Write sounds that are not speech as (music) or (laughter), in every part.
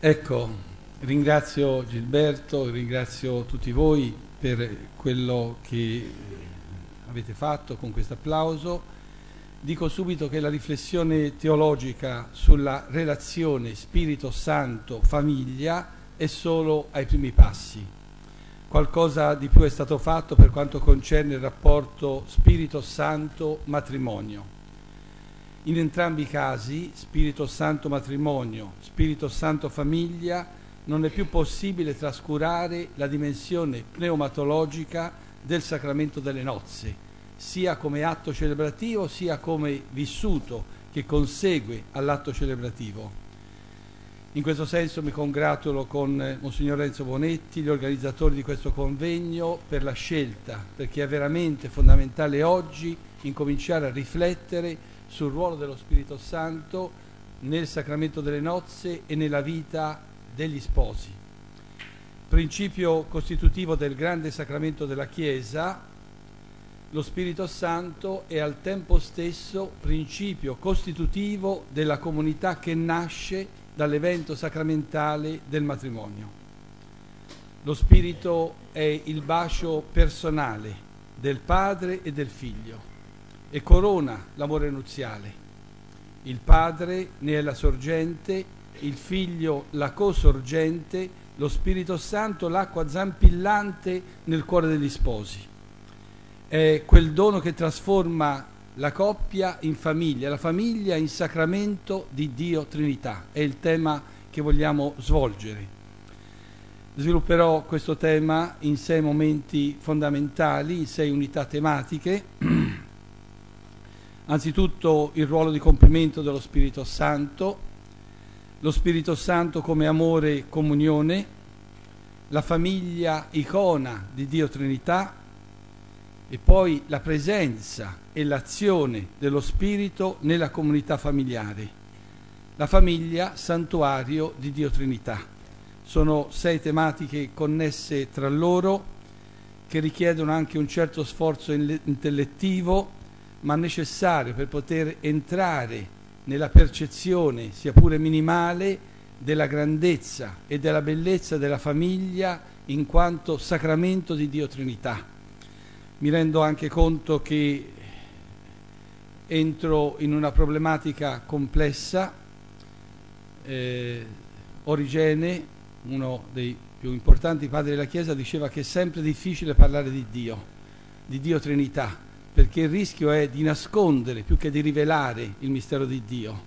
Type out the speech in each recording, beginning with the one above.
Ecco, ringrazio Gilberto, ringrazio tutti voi per quello che avete fatto con questo applauso. Dico subito che la riflessione teologica sulla relazione Spirito Santo-famiglia è solo ai primi passi. Qualcosa di più è stato fatto per quanto concerne il rapporto Spirito Santo-matrimonio. In entrambi i casi, Spirito Santo matrimonio, Spirito Santo famiglia, non è più possibile trascurare la dimensione pneumatologica del sacramento delle nozze, sia come atto celebrativo sia come vissuto che consegue all'atto celebrativo. In questo senso mi congratulo con Monsignor Renzo Bonetti, gli organizzatori di questo convegno, per la scelta, perché è veramente fondamentale oggi incominciare a riflettere sul ruolo dello Spirito Santo nel sacramento delle nozze e nella vita degli sposi. Principio costitutivo del grande sacramento della Chiesa, lo Spirito Santo è al tempo stesso principio costitutivo della comunità che nasce dall'evento sacramentale del matrimonio. Lo Spirito è il bacio personale del padre e del figlio e corona l'amore nuziale. Il padre ne è la sorgente, il figlio la cosorgente, lo Spirito Santo l'acqua zampillante nel cuore degli sposi. È quel dono che trasforma la coppia in famiglia, la famiglia in sacramento di Dio Trinità. È il tema che vogliamo svolgere. Svilupperò questo tema in sei momenti fondamentali, in sei unità tematiche (clears throat) Anzitutto il ruolo di compimento dello Spirito Santo, lo Spirito Santo come amore e comunione, la famiglia icona di Dio Trinità e poi la presenza e l'azione dello Spirito nella comunità familiare. La famiglia santuario di Dio Trinità. Sono sei tematiche connesse tra loro che richiedono anche un certo sforzo intellettivo ma necessario per poter entrare nella percezione, sia pure minimale, della grandezza e della bellezza della famiglia in quanto sacramento di Dio Trinità. Mi rendo anche conto che entro in una problematica complessa. Eh, Origene, uno dei più importanti padri della Chiesa, diceva che è sempre difficile parlare di Dio, di Dio Trinità perché il rischio è di nascondere più che di rivelare il mistero di Dio.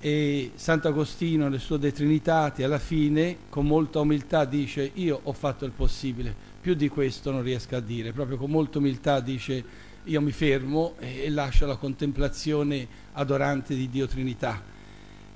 E Sant'Agostino nel suo De Trinitati alla fine con molta umiltà dice io ho fatto il possibile, più di questo non riesco a dire, proprio con molta umiltà dice io mi fermo e, e lascio la contemplazione adorante di Dio Trinità.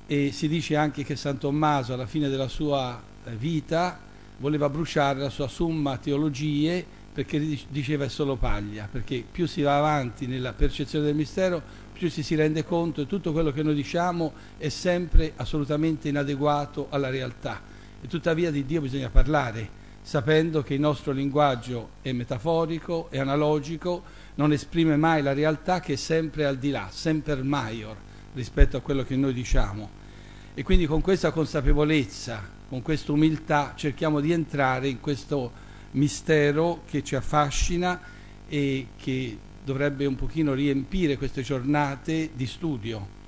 E si dice anche che San Tommaso alla fine della sua eh, vita voleva bruciare la sua Summa Theologie perché diceva è solo paglia, perché più si va avanti nella percezione del mistero, più ci si rende conto che tutto quello che noi diciamo è sempre assolutamente inadeguato alla realtà. E tuttavia di Dio bisogna parlare, sapendo che il nostro linguaggio è metaforico, è analogico, non esprime mai la realtà che è sempre al di là, sempre maior rispetto a quello che noi diciamo. E quindi con questa consapevolezza, con questa umiltà cerchiamo di entrare in questo mistero che ci affascina e che dovrebbe un pochino riempire queste giornate di studio.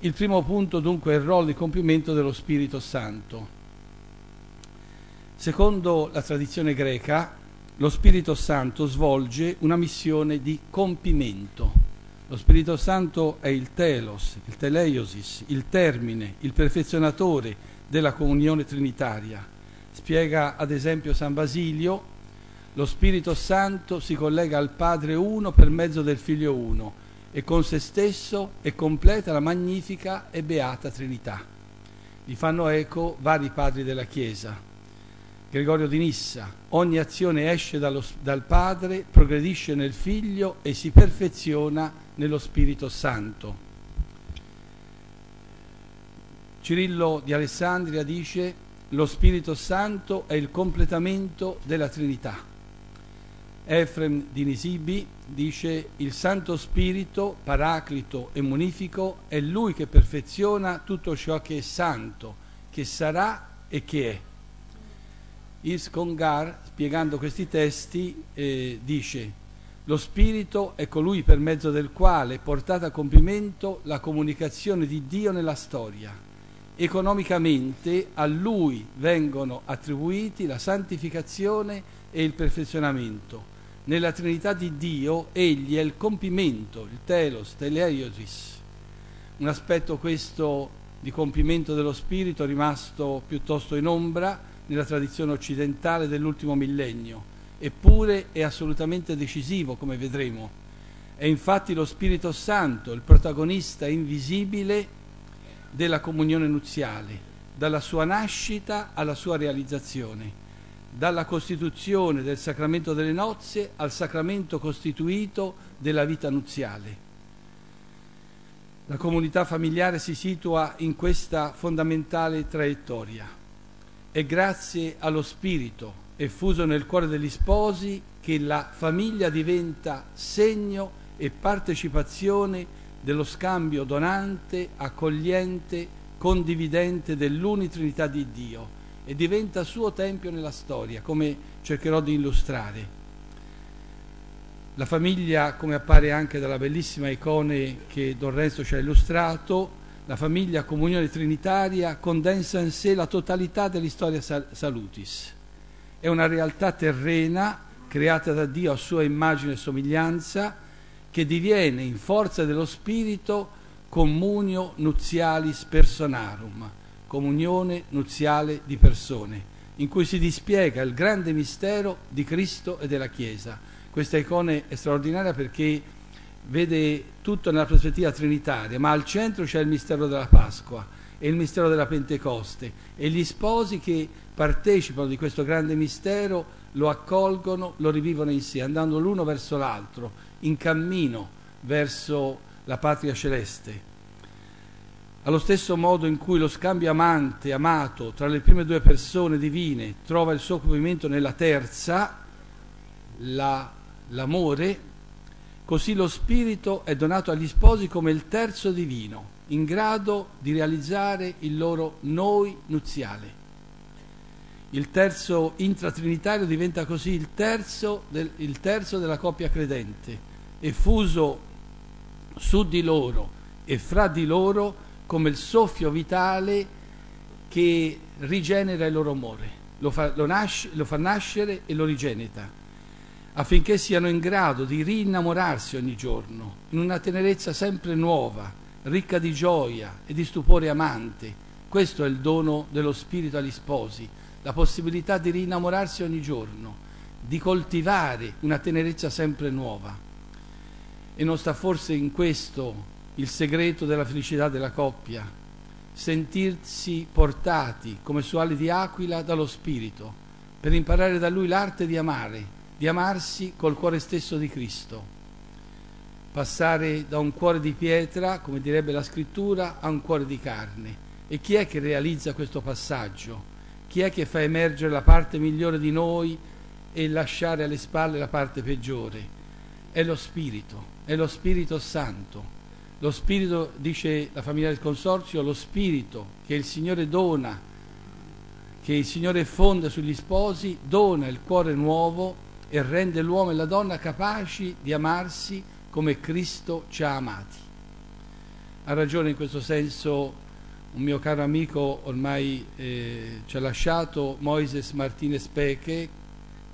Il primo punto dunque è il ruolo di compimento dello Spirito Santo. Secondo la tradizione greca, lo Spirito Santo svolge una missione di compimento. Lo Spirito Santo è il telos, il teleiosis, il termine, il perfezionatore della comunione trinitaria Spiega ad esempio San Basilio, lo Spirito Santo si collega al Padre uno per mezzo del Figlio uno e con se stesso e completa la magnifica e beata Trinità. Gli fanno eco vari padri della Chiesa. Gregorio di Nissa, ogni azione esce dallo, dal Padre, progredisce nel Figlio e si perfeziona nello Spirito Santo. Cirillo di Alessandria dice lo Spirito Santo è il completamento della Trinità. Efrem di Nisibi dice il Santo Spirito, paraclito e munifico, è Lui che perfeziona tutto ciò che è santo, che sarà e che è. Yves Congar, spiegando questi testi, eh, dice lo Spirito è colui per mezzo del quale è portata a compimento la comunicazione di Dio nella storia. Economicamente a Lui vengono attribuiti la santificazione e il perfezionamento. Nella Trinità di Dio egli è il compimento, il telos, teleiosis. Un aspetto questo di compimento dello Spirito rimasto piuttosto in ombra nella tradizione occidentale dell'ultimo millennio, eppure è assolutamente decisivo, come vedremo. È infatti lo Spirito Santo il protagonista invisibile della comunione nuziale, dalla sua nascita alla sua realizzazione, dalla costituzione del sacramento delle nozze al sacramento costituito della vita nuziale. La comunità familiare si situa in questa fondamentale traiettoria. È grazie allo Spirito effuso nel cuore degli sposi che la famiglia diventa segno e partecipazione dello scambio donante, accogliente, condividente dell'unitrinità di Dio e diventa suo tempio nella storia, come cercherò di illustrare. La famiglia, come appare anche dalla bellissima icone che Don Renzo ci ha illustrato, la famiglia comunione trinitaria condensa in sé la totalità dell'istoria salutis. È una realtà terrena creata da Dio a sua immagine e somiglianza che diviene in forza dello Spirito comunio nuzialis personarum, comunione nuziale di persone, in cui si dispiega il grande mistero di Cristo e della Chiesa. Questa icona è straordinaria perché vede tutto nella prospettiva trinitaria, ma al centro c'è il mistero della Pasqua e il mistero della Pentecoste e gli sposi che partecipano di questo grande mistero lo accolgono, lo rivivono in sé, andando l'uno verso l'altro, in cammino verso la patria celeste. Allo stesso modo in cui lo scambio amante, amato, tra le prime due persone divine trova il suo compimento nella terza, la, l'amore, Così lo Spirito è donato agli sposi come il terzo divino, in grado di realizzare il loro noi nuziale. Il terzo intratrinitario diventa così il terzo, del, il terzo della coppia credente, effuso su di loro e fra di loro come il soffio vitale che rigenera il loro amore, lo fa, lo nasce, lo fa nascere e lo rigenera affinché siano in grado di rinnamorarsi ogni giorno, in una tenerezza sempre nuova, ricca di gioia e di stupore amante. Questo è il dono dello Spirito agli sposi, la possibilità di rinnamorarsi ogni giorno, di coltivare una tenerezza sempre nuova. E non sta forse in questo il segreto della felicità della coppia, sentirsi portati come su ali di aquila dallo Spirito, per imparare da lui l'arte di amare di amarsi col cuore stesso di Cristo, passare da un cuore di pietra, come direbbe la scrittura, a un cuore di carne. E chi è che realizza questo passaggio? Chi è che fa emergere la parte migliore di noi e lasciare alle spalle la parte peggiore? È lo Spirito, è lo Spirito Santo. Lo Spirito, dice la famiglia del Consorzio, lo Spirito che il Signore dona, che il Signore fonda sugli sposi, dona il cuore nuovo e rende l'uomo e la donna capaci di amarsi come Cristo ci ha amati. Ha ragione in questo senso un mio caro amico ormai eh, ci ha lasciato, Moises Martinez Peche,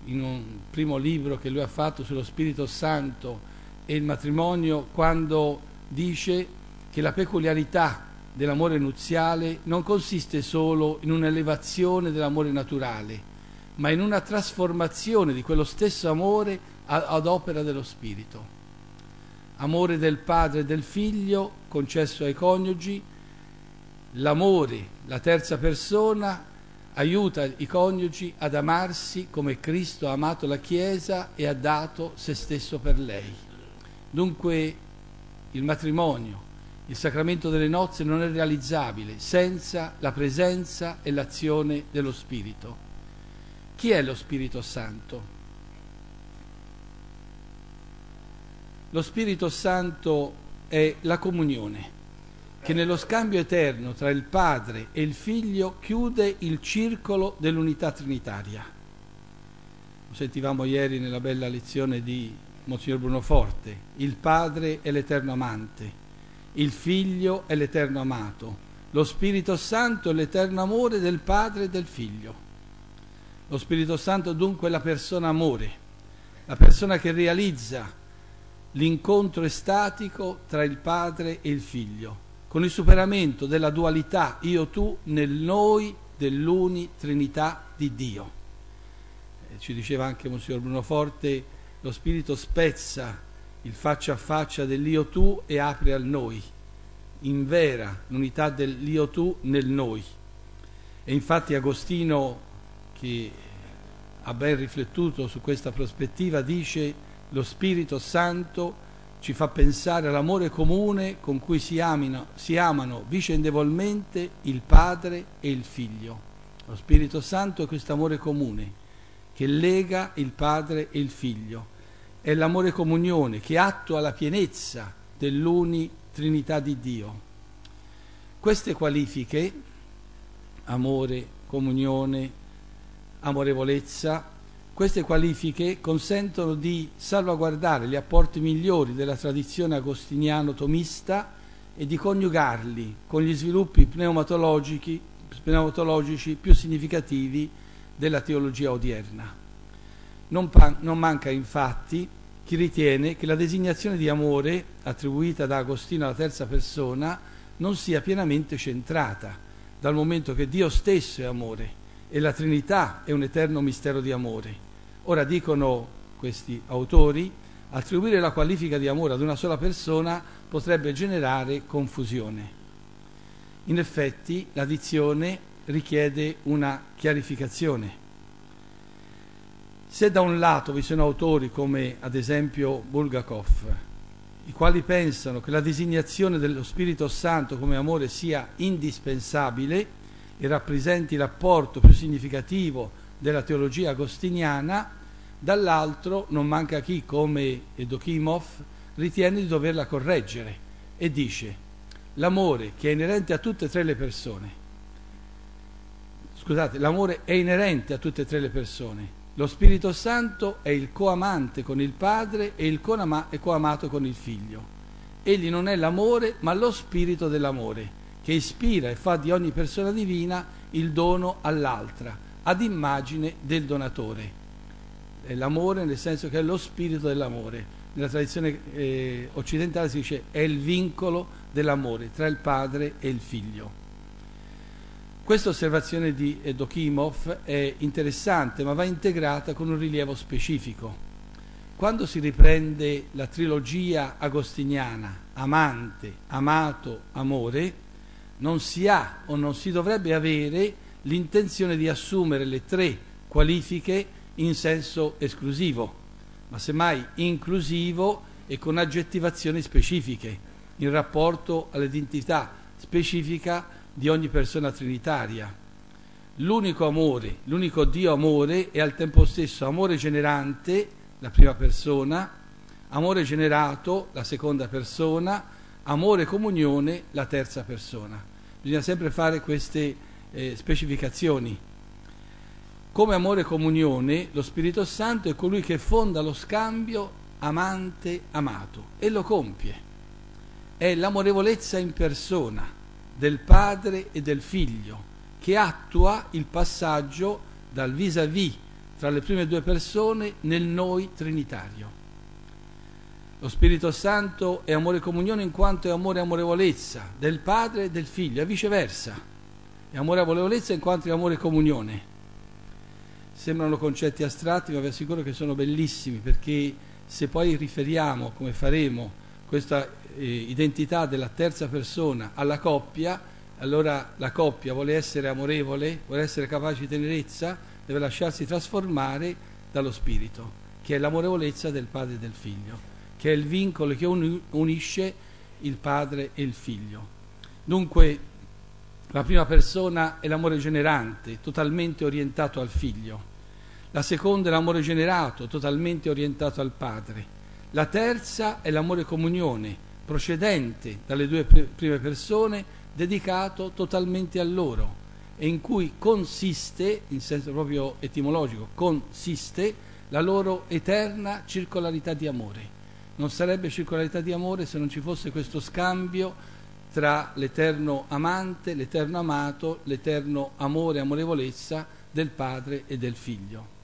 in un primo libro che lui ha fatto sullo Spirito Santo e il matrimonio, quando dice che la peculiarità dell'amore nuziale non consiste solo in un'elevazione dell'amore naturale, ma in una trasformazione di quello stesso amore ad opera dello Spirito. Amore del padre e del figlio concesso ai coniugi, l'amore, la terza persona, aiuta i coniugi ad amarsi come Cristo ha amato la Chiesa e ha dato se stesso per lei. Dunque il matrimonio, il sacramento delle nozze non è realizzabile senza la presenza e l'azione dello Spirito. Chi è lo Spirito Santo? Lo Spirito Santo è la comunione, che nello scambio eterno tra il Padre e il Figlio chiude il circolo dell'unità trinitaria. Lo sentivamo ieri nella bella lezione di Monsignor Bruno Forte, il Padre è l'eterno amante, il Figlio è l'eterno amato, lo Spirito Santo è l'eterno amore del Padre e del Figlio. Lo Spirito Santo dunque è la persona amore, la persona che realizza l'incontro estatico tra il Padre e il Figlio con il superamento della dualità io-tu nel noi dell'uni Trinità di Dio. Eh, ci diceva anche Monsignor Bruno Forte, lo Spirito spezza il faccia a faccia dell'io-tu e apre al noi, invera l'unità dell'io-tu nel noi. E infatti Agostino, che ha ben riflettuto su questa prospettiva, dice lo Spirito Santo ci fa pensare all'amore comune con cui si, amino, si amano vicendevolmente il Padre e il Figlio. Lo Spirito Santo è questo amore comune che lega il Padre e il Figlio. È l'amore comunione che attua la pienezza dell'uni Trinità di Dio. Queste qualifiche, amore, comunione, amorevolezza, queste qualifiche consentono di salvaguardare gli apporti migliori della tradizione agostiniano-tomista e di coniugarli con gli sviluppi pneumatologici, pneumatologici più significativi della teologia odierna. Non, non manca infatti chi ritiene che la designazione di amore attribuita da Agostino alla terza persona non sia pienamente centrata, dal momento che Dio stesso è amore e la Trinità è un eterno mistero di amore. Ora dicono questi autori, attribuire la qualifica di amore ad una sola persona potrebbe generare confusione. In effetti la dizione richiede una chiarificazione. Se da un lato vi sono autori come ad esempio Bulgakov, i quali pensano che la designazione dello Spirito Santo come amore sia indispensabile e rappresenti l'apporto più significativo della teologia agostiniana, dall'altro non manca chi, come Edokimov, ritiene di doverla correggere e dice l'amore che è inerente a tutte e tre le persone, scusate, l'amore è inerente a tutte e tre le persone, lo Spirito Santo è il coamante con il Padre e il coamato con il Figlio. Egli non è l'amore, ma lo spirito dell'amore, che ispira e fa di ogni persona divina il dono all'altra, ad immagine del donatore. È l'amore nel senso che è lo spirito dell'amore. Nella tradizione eh, occidentale si dice è il vincolo dell'amore tra il padre e il figlio. Questa osservazione di Dokimov è interessante ma va integrata con un rilievo specifico. Quando si riprende la trilogia agostiniana, amante, amato, amore, non si ha o non si dovrebbe avere l'intenzione di assumere le tre qualifiche in senso esclusivo, ma semmai inclusivo e con aggettivazioni specifiche in rapporto all'identità specifica di ogni persona trinitaria. L'unico amore, l'unico Dio amore è al tempo stesso amore generante, la prima persona, amore generato, la seconda persona, amore comunione, la terza persona. Bisogna sempre fare queste eh, specificazioni. Come amore comunione, lo Spirito Santo è colui che fonda lo scambio amante-amato e lo compie. È l'amorevolezza in persona del padre e del figlio che attua il passaggio dal vis-à-vis tra le prime due persone nel noi trinitario. Lo Spirito Santo è amore e comunione in quanto è amore e amorevolezza del padre e del figlio e viceversa e amore e amorevolezza in quanto è amore e comunione. Sembrano concetti astratti, ma vi assicuro che sono bellissimi perché se poi riferiamo, come faremo, questa eh, identità della terza persona alla coppia, allora la coppia vuole essere amorevole, vuole essere capace di tenerezza, deve lasciarsi trasformare dallo spirito, che è l'amorevolezza del padre e del figlio, che è il vincolo che unisce il padre e il figlio. Dunque la prima persona è l'amore generante, totalmente orientato al figlio. La seconda è l'amore generato, totalmente orientato al padre. La terza è l'amore comunione, procedente dalle due prime persone, dedicato totalmente a loro e in cui consiste, in senso proprio etimologico, consiste la loro eterna circolarità di amore. Non sarebbe circolarità di amore se non ci fosse questo scambio tra l'eterno amante, l'eterno amato, l'eterno amore amorevolezza del padre e del figlio.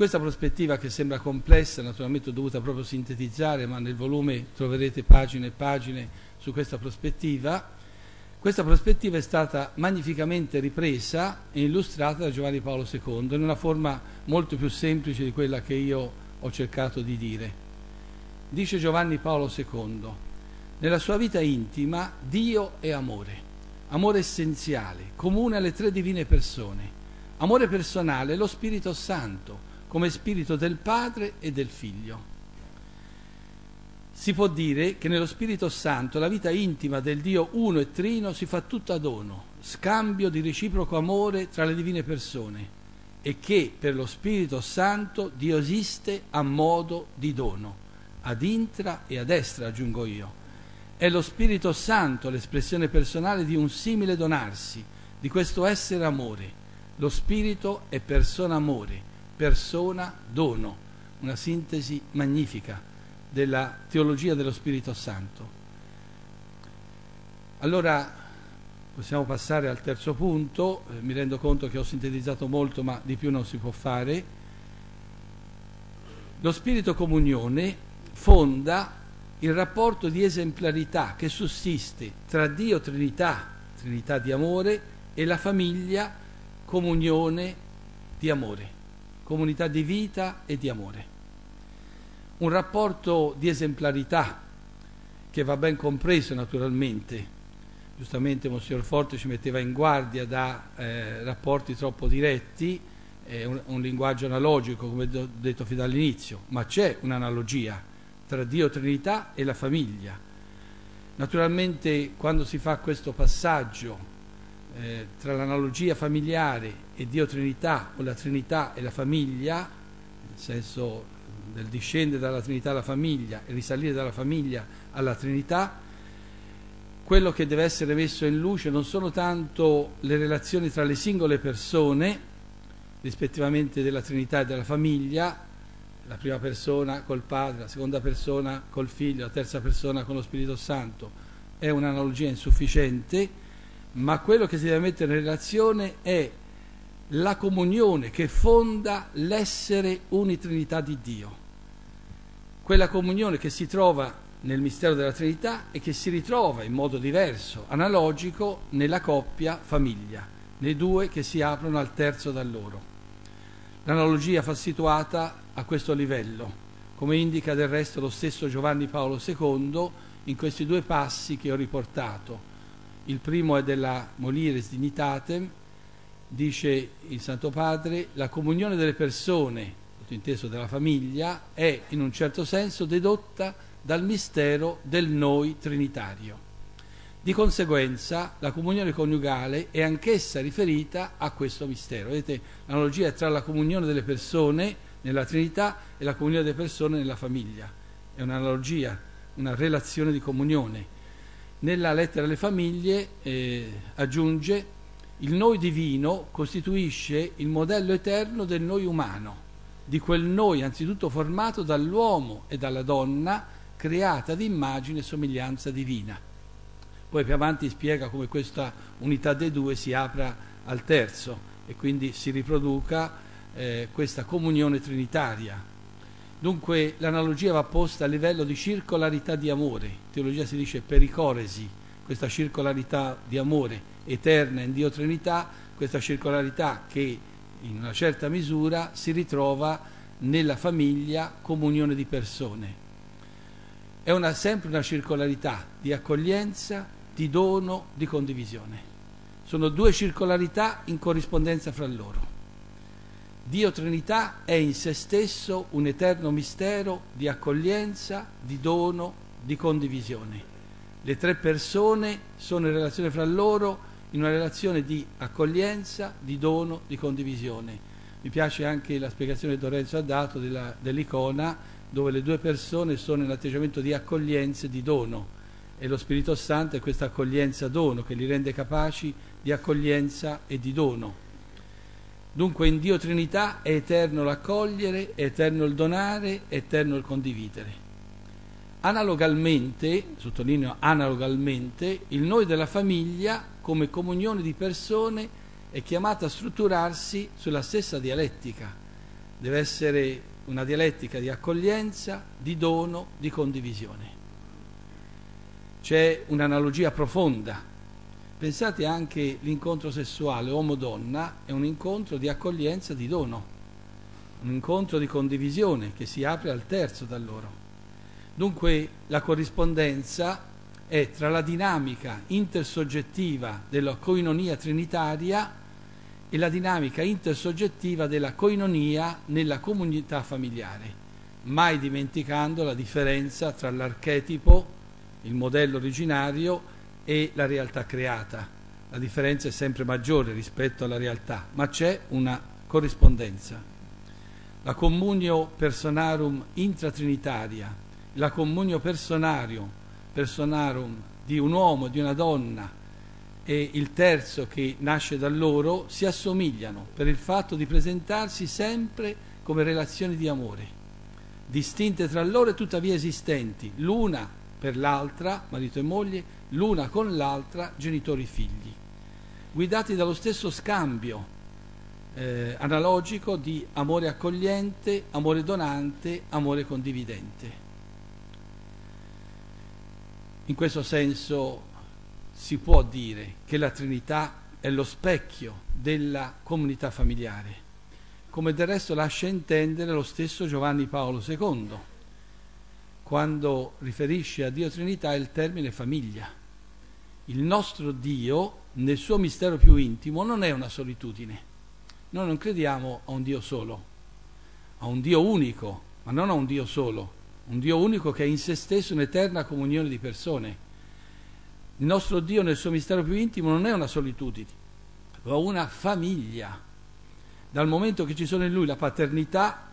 Questa prospettiva che sembra complessa, naturalmente ho dovuto proprio sintetizzare, ma nel volume troverete pagine e pagine su questa prospettiva, questa prospettiva è stata magnificamente ripresa e illustrata da Giovanni Paolo II in una forma molto più semplice di quella che io ho cercato di dire. Dice Giovanni Paolo II, nella sua vita intima Dio è amore, amore essenziale, comune alle tre divine persone. Amore personale è lo Spirito Santo, come spirito del Padre e del Figlio. Si può dire che nello Spirito Santo la vita intima del Dio uno e trino si fa tutta dono, scambio di reciproco amore tra le divine persone e che per lo Spirito Santo Dio esiste a modo di dono, ad intra e a destra aggiungo io. È lo Spirito Santo l'espressione personale di un simile donarsi, di questo essere amore. Lo Spirito è persona amore, persona dono, una sintesi magnifica della teologia dello Spirito Santo. Allora possiamo passare al terzo punto, eh, mi rendo conto che ho sintetizzato molto ma di più non si può fare. Lo Spirito Comunione fonda il rapporto di esemplarità che sussiste tra Dio Trinità, Trinità di amore, e la famiglia, comunione di amore, comunità di vita e di amore un rapporto di esemplarità che va ben compreso naturalmente. Giustamente Monsignor Forte ci metteva in guardia da eh, rapporti troppo diretti, eh, un, un, linguaggio analogico, come ho detto fin dall'inizio, ma c'è un'analogia tra Dio Trinità e la famiglia. Naturalmente quando si fa questo passaggio eh, tra l'analogia familiare e Dio Trinità o la Trinità e la famiglia, nel senso del discendere dalla Trinità alla famiglia e risalire dalla famiglia alla Trinità, quello che deve essere messo in luce non sono tanto le relazioni tra le singole persone, rispettivamente della Trinità e della famiglia, la prima persona col Padre, la seconda persona col Figlio, la terza persona con lo Spirito Santo, è un'analogia insufficiente, ma quello che si deve mettere in relazione è la comunione che fonda l'essere unitrinità di Dio quella comunione che si trova nel mistero della Trinità e che si ritrova in modo diverso, analogico, nella coppia famiglia, nei due che si aprono al terzo da loro. L'analogia fa situata a questo livello, come indica del resto lo stesso Giovanni Paolo II in questi due passi che ho riportato. Il primo è della Molires Dignitatem, dice il Santo Padre, la comunione delle persone inteso della famiglia, è in un certo senso dedotta dal mistero del noi trinitario. Di conseguenza la comunione coniugale è anch'essa riferita a questo mistero. Vedete, l'analogia è tra la comunione delle persone nella Trinità e la comunione delle persone nella famiglia. È un'analogia, una relazione di comunione. Nella lettera alle famiglie eh, aggiunge il noi divino costituisce il modello eterno del noi umano di quel noi anzitutto formato dall'uomo e dalla donna, creata ad immagine e somiglianza divina. Poi più avanti spiega come questa unità dei due si apra al terzo e quindi si riproduca eh, questa comunione trinitaria. Dunque l'analogia va posta a livello di circolarità di amore, in teologia si dice pericoresi, questa circolarità di amore eterna in Dio Trinità, questa circolarità che in una certa misura si ritrova nella famiglia comunione di persone. È una, sempre una circolarità di accoglienza, di dono, di condivisione. Sono due circolarità in corrispondenza fra loro. Dio Trinità è in se stesso un eterno mistero di accoglienza, di dono, di condivisione. Le tre persone sono in relazione fra loro in una relazione di accoglienza, di dono, di condivisione. Mi piace anche la spiegazione che Lorenzo ha dato della, dell'icona dove le due persone sono in atteggiamento di accoglienza e di dono. e lo Spirito Santo è questa accoglienza dono che li rende capaci di accoglienza e di dono. Dunque in Dio Trinità è eterno l'accogliere, è eterno il donare, è eterno il condividere. Analogamente, sottolineo analogamente, il noi della famiglia come comunione di persone è chiamata a strutturarsi sulla stessa dialettica. Deve essere una dialettica di accoglienza, di dono, di condivisione. C'è un'analogia profonda. Pensate anche l'incontro sessuale uomo-donna è un incontro di accoglienza, di dono, un incontro di condivisione che si apre al terzo da loro. Dunque la corrispondenza è tra la dinamica intersoggettiva della coinonia trinitaria e la dinamica intersoggettiva della coinonia nella comunità familiare, mai dimenticando la differenza tra l'archetipo, il modello originario e la realtà creata. La differenza è sempre maggiore rispetto alla realtà, ma c'è una corrispondenza. La comunio personarum intratrinitaria la comunio personario, personarum di un uomo di una donna e il terzo che nasce da loro si assomigliano per il fatto di presentarsi sempre come relazioni di amore, distinte tra loro e tuttavia esistenti, l'una per l'altra, marito e moglie, l'una con l'altra, genitori e figli, guidati dallo stesso scambio eh, analogico di amore accogliente, amore donante, amore condividente. In questo senso si può dire che la Trinità è lo specchio della comunità familiare, come del resto lascia intendere lo stesso Giovanni Paolo II, quando riferisce a Dio Trinità il termine famiglia. Il nostro Dio, nel suo mistero più intimo, non è una solitudine. Noi non crediamo a un Dio solo, a un Dio unico, ma non a un Dio solo un Dio unico che è in se stesso un'eterna comunione di persone. Il nostro Dio nel suo mistero più intimo non è una solitudine, ma una famiglia. Dal momento che ci sono in lui la paternità,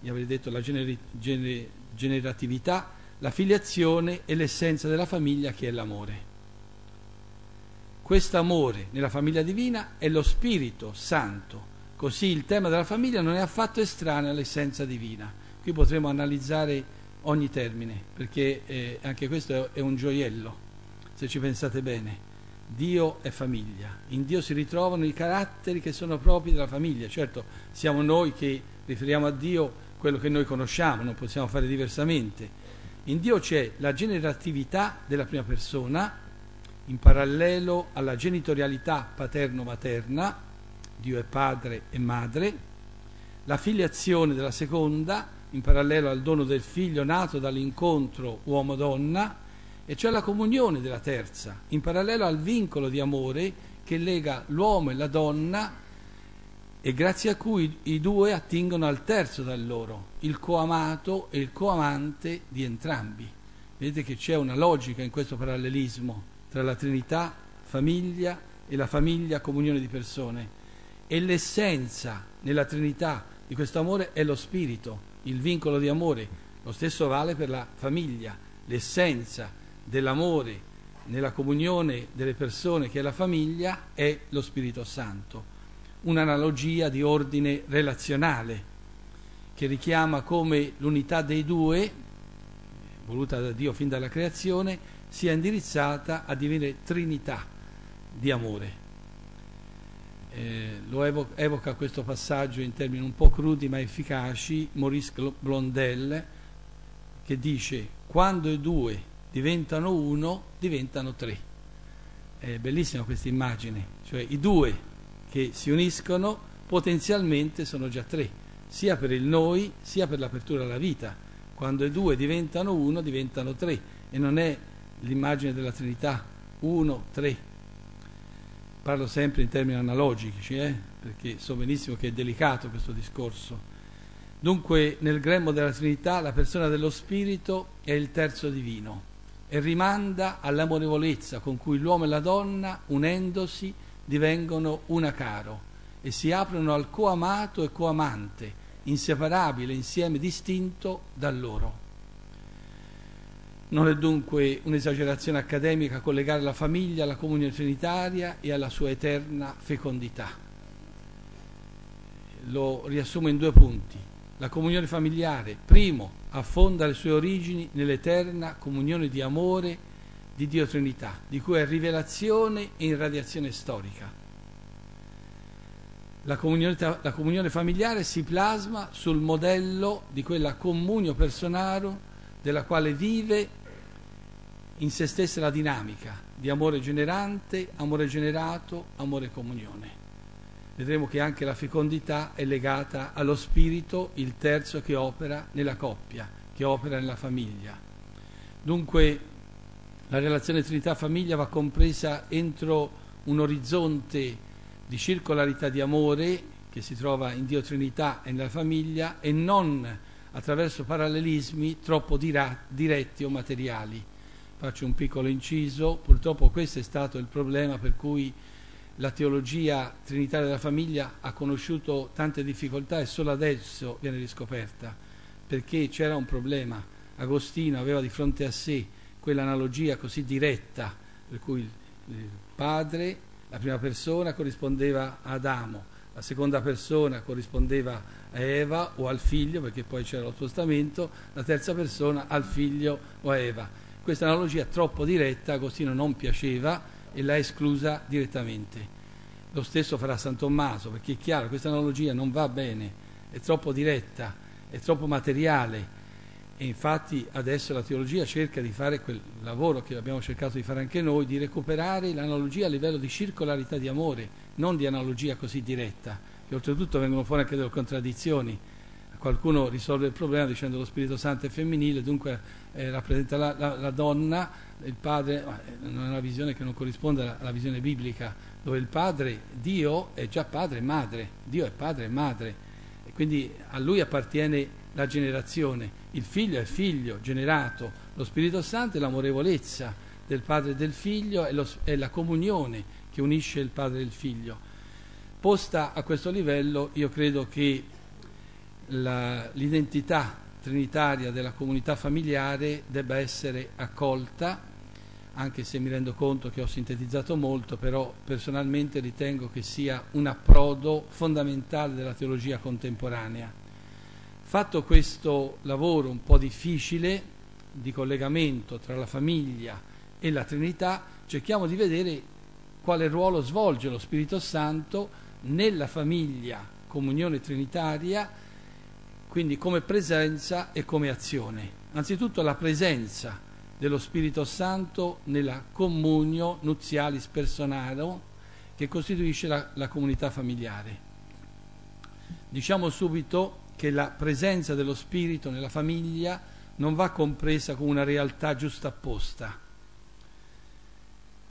gli avrei detto la generi, gener, generatività, la filiazione e l'essenza della famiglia che è l'amore. Questo amore nella famiglia divina è lo Spirito Santo, così il tema della famiglia non è affatto estraneo all'essenza divina. Qui potremo analizzare ogni termine, perché eh, anche questo è un gioiello, se ci pensate bene. Dio è famiglia, in Dio si ritrovano i caratteri che sono propri della famiglia, certo siamo noi che riferiamo a Dio quello che noi conosciamo, non possiamo fare diversamente. In Dio c'è la generatività della prima persona, in parallelo alla genitorialità paterno-materna, Dio è padre e madre, la filiazione della seconda, in parallelo al dono del figlio nato dall'incontro uomo-donna, e cioè la comunione della terza, in parallelo al vincolo di amore che lega l'uomo e la donna e grazie a cui i due attingono al terzo da loro, il coamato e il coamante di entrambi. Vedete che c'è una logica in questo parallelismo tra la Trinità, famiglia e la famiglia, comunione di persone. E l'essenza nella Trinità di questo amore è lo Spirito, il vincolo di amore, lo stesso vale per la famiglia, l'essenza dell'amore nella comunione delle persone che è la famiglia è lo Spirito Santo, un'analogia di ordine relazionale che richiama come l'unità dei due, voluta da Dio fin dalla creazione, sia indirizzata a divenire trinità di amore. Eh, lo evoca, evoca, questo passaggio in termini un po' crudi ma efficaci Maurice Blondel che dice quando i due diventano uno diventano tre è bellissima questa immagine cioè i due che si uniscono potenzialmente sono già tre sia per il noi sia per l'apertura alla vita. Quando i due diventano uno diventano tre e non è l'immagine della Trinità uno, tre parlo sempre in termini analogici, eh? perché so benissimo che è delicato questo discorso. Dunque, nel grembo della Trinità, la persona dello Spirito è il terzo divino e rimanda all'amorevolezza con cui l'uomo e la donna, unendosi, divengono una caro e si aprono al coamato e coamante, inseparabile insieme distinto da loro. Non è dunque un'esagerazione accademica collegare la famiglia alla comunione trinitaria e alla sua eterna fecondità. Lo riassumo in due punti. La comunione familiare, primo, affonda le sue origini nell'eterna comunione di amore di Dio Trinità, di cui è rivelazione e irradiazione storica. La comunione, la comunione familiare si plasma sul modello di quella comunio personale della quale vive in se stessa la dinamica di amore generante, amore generato, amore comunione. Vedremo che anche la fecondità è legata allo spirito, il terzo che opera nella coppia, che opera nella famiglia. Dunque la relazione Trinità-famiglia va compresa entro un orizzonte di circolarità di amore che si trova in Dio Trinità e nella famiglia e non attraverso parallelismi troppo diretti o materiali faccio un piccolo inciso, purtroppo questo è stato il problema per cui la teologia trinitaria della famiglia ha conosciuto tante difficoltà e solo adesso viene riscoperta, perché c'era un problema. Agostino aveva di fronte a sé quell'analogia così diretta, per cui il padre, la prima persona corrispondeva ad Adamo, la seconda persona corrispondeva a Eva o al figlio, perché poi c'era lo spostamento, la terza persona al figlio o a Eva questa analogia troppo diretta Agostino non piaceva e l'ha esclusa direttamente. Lo stesso farà San Tommaso, perché è chiaro, questa analogia non va bene, è troppo diretta, è troppo materiale e infatti adesso la teologia cerca di fare quel lavoro che abbiamo cercato di fare anche noi, di recuperare l'analogia a livello di circolarità di amore, non di analogia così diretta, che oltretutto vengono fuori anche delle contraddizioni qualcuno risolve il problema dicendo lo Spirito Santo è femminile, dunque eh, rappresenta la, la, la, donna, il padre, eh, non è una visione che non corrisponde alla, alla, visione biblica, dove il padre, Dio, è già padre e madre, Dio è padre e madre, e quindi a lui appartiene la generazione, il figlio è figlio generato, lo Spirito Santo è l'amorevolezza del padre e del figlio, è, lo, è la comunione che unisce il padre e il figlio. Posta a questo livello, io credo che la, l'identità trinitaria della comunità familiare debba essere accolta, anche se mi rendo conto che ho sintetizzato molto, però personalmente ritengo che sia un approdo fondamentale della teologia contemporanea. Fatto questo lavoro un po' difficile di collegamento tra la famiglia e la Trinità, cerchiamo di vedere quale ruolo svolge lo Spirito Santo nella famiglia, comunione trinitaria, quindi come presenza e come azione. Anzitutto la presenza dello Spirito Santo nella comunio nuzialis personale che costituisce la, la comunità familiare. Diciamo subito che la presenza dello Spirito nella famiglia non va compresa come una realtà giustapposta,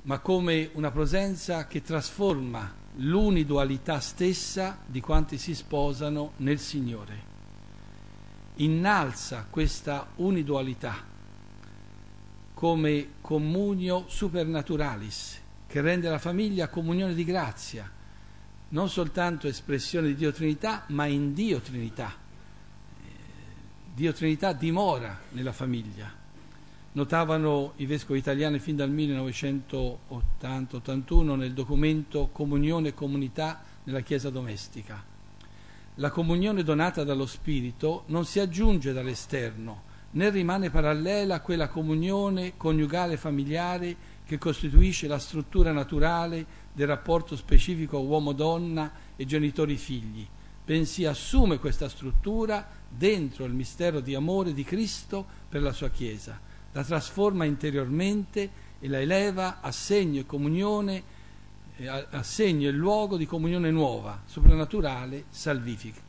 ma come una presenza che trasforma l'unidualità stessa di quanti si sposano nel Signore innalza questa unidualità come comunio supernaturalis, che rende la famiglia comunione di grazia, non soltanto espressione di Dio Trinità, ma in Dio Trinità. Dio Trinità dimora nella famiglia. Notavano i vescovi italiani fin dal 1980-81 nel documento Comunione e comunità nella Chiesa domestica la comunione donata dallo Spirito non si aggiunge dall'esterno, né rimane parallela a quella comunione coniugale familiare che costituisce la struttura naturale del rapporto specifico uomo-donna e genitori-figli, bensì assume questa struttura dentro il mistero di amore di Cristo per la sua Chiesa, la trasforma interiormente e la eleva a segno e comunione assegno il luogo di comunione nuova, soprannaturale, salvifica.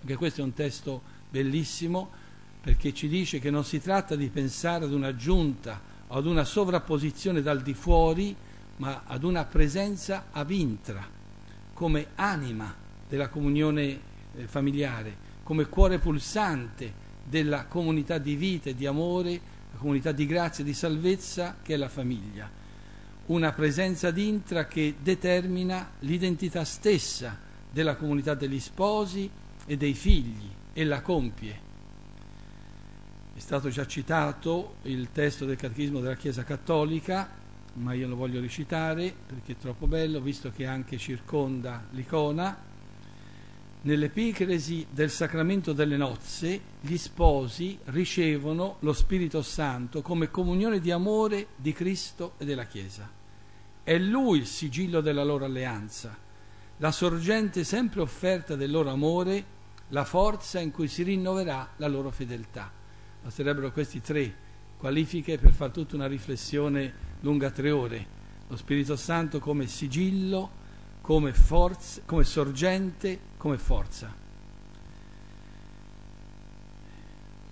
Anche questo è un testo bellissimo perché ci dice che non si tratta di pensare ad un'aggiunta o ad una sovrapposizione dal di fuori, ma ad una presenza a vintra, come anima della comunione eh, familiare, come cuore pulsante della comunità di vita e di amore, la comunità di grazia e di salvezza che è la famiglia una presenza d'intra che determina l'identità stessa della comunità degli sposi e dei figli e la compie. È stato già citato il testo del Catechismo della Chiesa Cattolica, ma io lo voglio recitare perché è troppo bello, visto che anche circonda l'icona. Nell'epicresi del sacramento delle nozze, gli sposi ricevono lo Spirito Santo come comunione di amore di Cristo e della Chiesa. È Lui il sigillo della loro alleanza, la sorgente sempre offerta del loro amore, la forza in cui si rinnoverà la loro fedeltà. Basterebbero questi tre qualifiche per fare tutta una riflessione lunga tre ore. Lo Spirito Santo come sigillo, come, forza, come sorgente, come forza.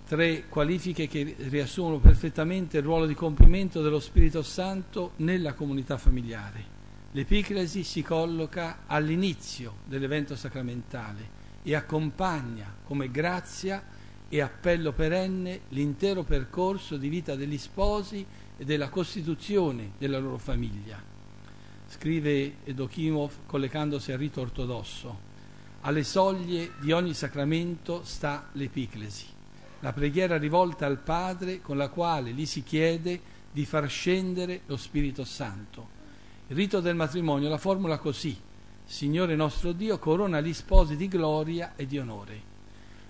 Tre qualifiche che riassumono perfettamente il ruolo di compimento dello Spirito Santo nella comunità familiare. L'epiclesi si colloca all'inizio dell'evento sacramentale e accompagna come grazia e appello perenne l'intero percorso di vita degli sposi e della costituzione della loro famiglia scrive Edokimov collegandosi al rito ortodosso, alle soglie di ogni sacramento sta l'epiclesi, la preghiera rivolta al Padre con la quale gli si chiede di far scendere lo Spirito Santo. Il rito del matrimonio la formula così, Signore nostro Dio corona gli sposi di gloria e di onore.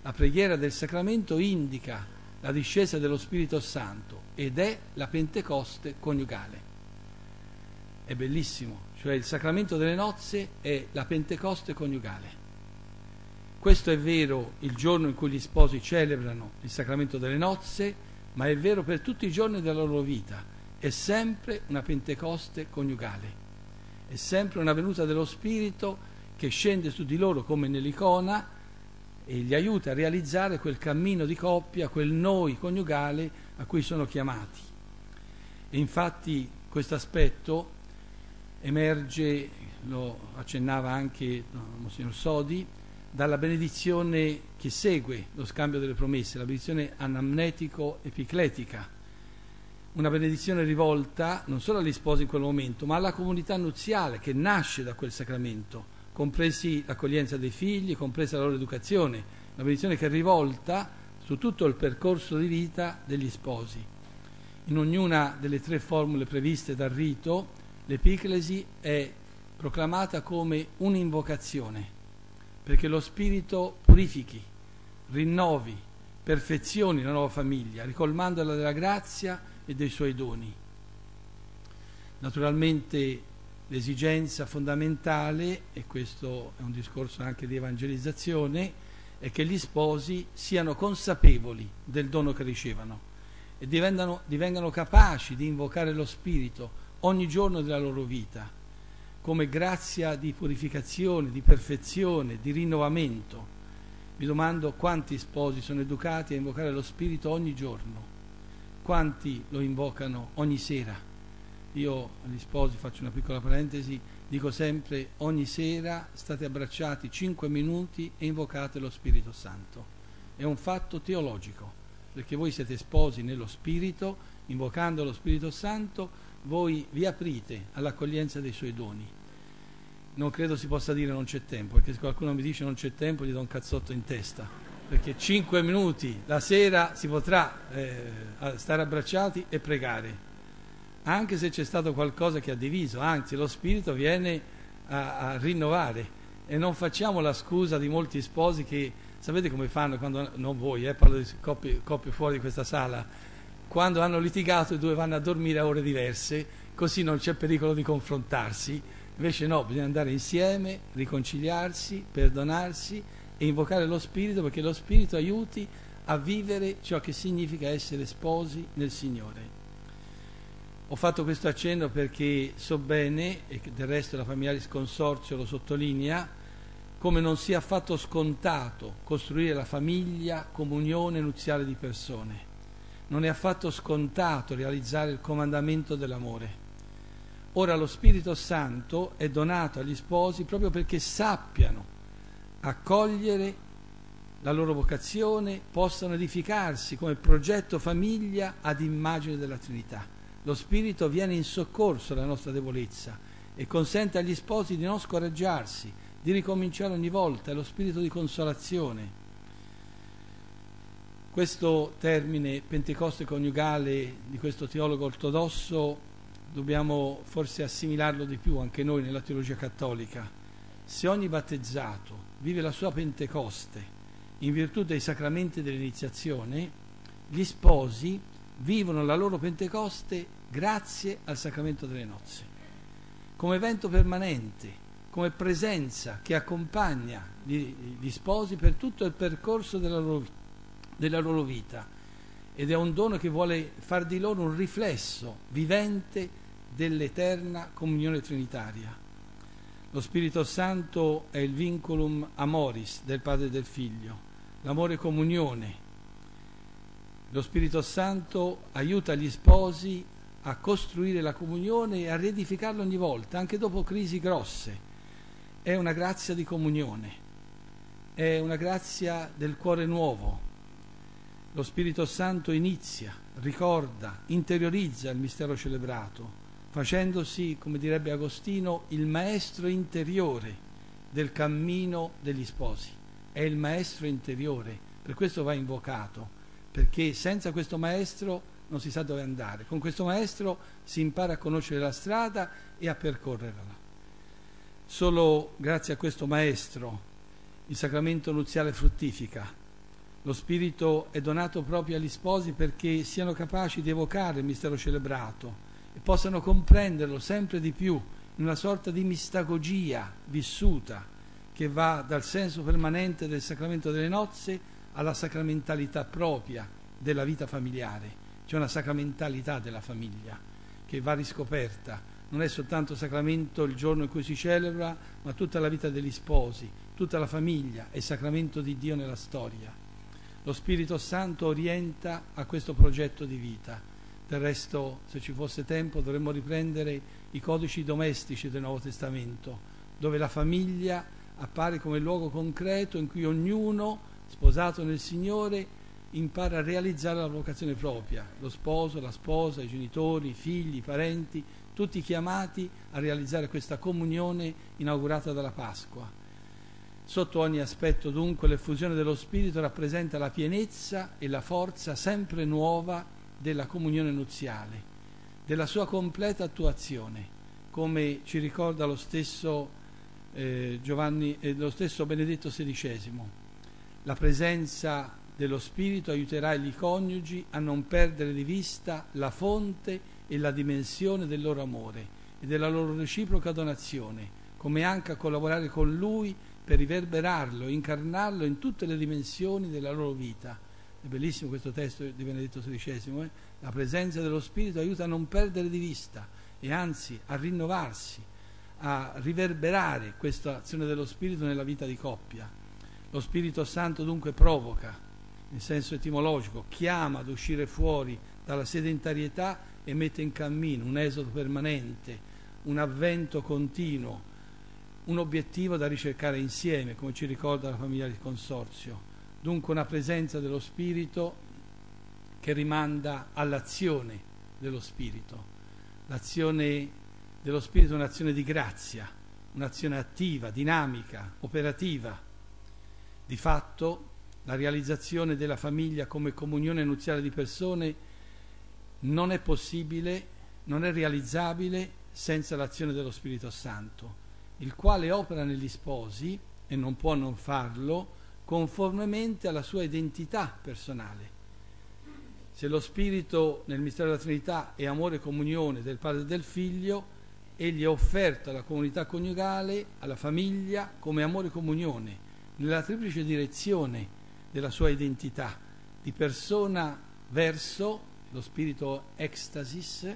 La preghiera del sacramento indica la discesa dello Spirito Santo ed è la Pentecoste coniugale è bellissimo, cioè il sacramento delle nozze è la Pentecoste coniugale. Questo è vero il giorno in cui gli sposi celebrano il sacramento delle nozze, ma è vero per tutti i giorni della loro vita. È sempre una Pentecoste coniugale, è sempre una venuta dello Spirito che scende su di loro come nell'icona e li aiuta a realizzare quel cammino di coppia, quel noi coniugale a cui sono chiamati. E infatti questo aspetto emerge, lo accennava anche Monsignor Sodi, dalla benedizione che segue lo scambio delle promesse, la benedizione anamnetico-epicletica, una benedizione rivolta non solo agli sposi in quel momento, ma alla comunità nuziale che nasce da quel sacramento, compresi l'accoglienza dei figli, compresa la loro educazione, una benedizione che è rivolta su tutto il percorso di vita degli sposi. In ognuna delle tre formule previste dal rito, L'Epiclesi è proclamata come un'invocazione, perché lo Spirito purifichi, rinnovi, perfezioni la nuova famiglia, ricolmandola della grazia e dei suoi doni. Naturalmente l'esigenza fondamentale, e questo è un discorso anche di evangelizzazione, è che gli sposi siano consapevoli del dono che ricevono e divengano, capaci di invocare lo Spirito ogni giorno della loro vita, come grazia di purificazione, di perfezione, di rinnovamento. Mi domando quanti sposi sono educati a invocare lo Spirito ogni giorno, quanti lo invocano ogni sera. Io agli sposi faccio una piccola parentesi, dico sempre ogni sera state abbracciati cinque minuti e invocate lo Spirito Santo. È un fatto teologico, perché voi siete sposi nello Spirito, invocando lo Spirito Santo, voi vi aprite all'accoglienza dei suoi doni. Non credo si possa dire non c'è tempo, perché se qualcuno mi dice non c'è tempo gli do un cazzotto in testa, perché cinque minuti la sera si potrà eh, stare abbracciati e pregare, anche se c'è stato qualcosa che ha diviso, anzi lo Spirito viene a, a rinnovare. E non facciamo la scusa di molti sposi che sapete come fanno quando non voi, eh, parlo di coppie, coppie fuori di questa sala, quando hanno litigato i due vanno a dormire a ore diverse, così non c'è pericolo di confrontarsi. Invece no, bisogna andare insieme, riconciliarsi, perdonarsi e invocare lo Spirito perché lo Spirito aiuti a vivere ciò che significa essere sposi nel Signore. Ho fatto questo accenno perché so bene, e del resto la Familiaris Consorzio lo sottolinea, come non sia affatto scontato costruire la famiglia, comunione nuziale di persone non è affatto scontato realizzare il comandamento dell'amore. Ora lo Spirito Santo è donato agli sposi proprio perché sappiano accogliere la loro vocazione, possano edificarsi come progetto famiglia ad immagine della Trinità. Lo Spirito viene in soccorso alla nostra debolezza e consente agli sposi di non scoraggiarsi, di ricominciare ogni volta, è lo spirito di consolazione Questo termine Pentecoste coniugale di questo teologo ortodosso dobbiamo forse assimilarlo di più anche noi nella teologia cattolica. Se ogni battezzato vive la sua Pentecoste in virtù dei sacramenti dell'iniziazione, gli sposi vivono la loro Pentecoste grazie al sacramento delle nozze, come evento permanente, come presenza che accompagna gli, gli sposi per tutto il percorso della loro vita della loro vita ed è un dono che vuole far di loro un riflesso vivente dell'eterna comunione trinitaria. Lo Spirito Santo è il vinculum amoris del Padre e del Figlio, l'amore comunione. Lo Spirito Santo aiuta gli sposi a costruire la comunione e a riedificarla ogni volta, anche dopo crisi grosse. È una grazia di comunione, è una grazia del cuore nuovo, lo Spirito Santo inizia, ricorda, interiorizza il mistero celebrato, facendosi, come direbbe Agostino, il maestro interiore del cammino degli sposi. È il maestro interiore, per questo va invocato, perché senza questo maestro non si sa dove andare. Con questo maestro si impara a conoscere la strada e a percorrerla. Solo grazie a questo maestro il sacramento nuziale fruttifica lo Spirito è donato proprio agli sposi perché siano capaci di evocare il mistero celebrato e possano comprenderlo sempre di più in una sorta di mistagogia vissuta che va dal senso permanente del sacramento delle nozze alla sacramentalità propria della vita familiare. C'è una sacramentalità della famiglia che va riscoperta. Non è soltanto sacramento il giorno in cui si celebra, ma tutta la vita degli sposi, tutta la famiglia è sacramento di Dio nella storia lo Spirito Santo orienta a questo progetto di vita. Del resto, se ci fosse tempo, dovremmo riprendere i codici domestici del Nuovo Testamento, dove la famiglia appare come luogo concreto in cui ognuno, sposato nel Signore, impara a realizzare la vocazione propria, lo sposo, la sposa, i genitori, i figli, i parenti, tutti chiamati a realizzare questa comunione inaugurata dalla Pasqua. Sotto ogni aspetto dunque l'effusione dello Spirito rappresenta la pienezza e la forza sempre nuova della comunione nuziale, della sua completa attuazione, come ci ricorda lo stesso, eh, Giovanni, eh, lo stesso Benedetto XVI. La presenza dello Spirito aiuterà gli coniugi a non perdere di vista la fonte e la dimensione del loro amore e della loro reciproca donazione, come anche a collaborare con Lui per riverberarlo, incarnarlo in tutte le dimensioni della loro vita. È bellissimo questo testo di Benedetto XVI, eh? la presenza dello Spirito aiuta a non perdere di vista e anzi a rinnovarsi, a riverberare questa azione dello Spirito nella vita di coppia. Lo Spirito Santo dunque provoca, in senso etimologico, chiama ad uscire fuori dalla sedentarietà e mette in cammino un esodo permanente, un avvento continuo un obiettivo da ricercare insieme, come ci ricorda la famiglia del consorzio. Dunque una presenza dello Spirito che rimanda all'azione dello Spirito. L'azione dello Spirito è un'azione di grazia, un'azione attiva, dinamica, operativa. Di fatto la realizzazione della famiglia come comunione nuziale di persone non è possibile, non è realizzabile senza l'azione dello Spirito Santo il quale opera negli sposi, e non può non farlo, conformemente alla sua identità personale. Se lo Spirito nel mistero della Trinità è amore e comunione del Padre e del Figlio, egli è offerto alla comunità coniugale, alla famiglia, come amore e comunione, nella triplice direzione della sua identità, di persona verso lo Spirito ecstasis,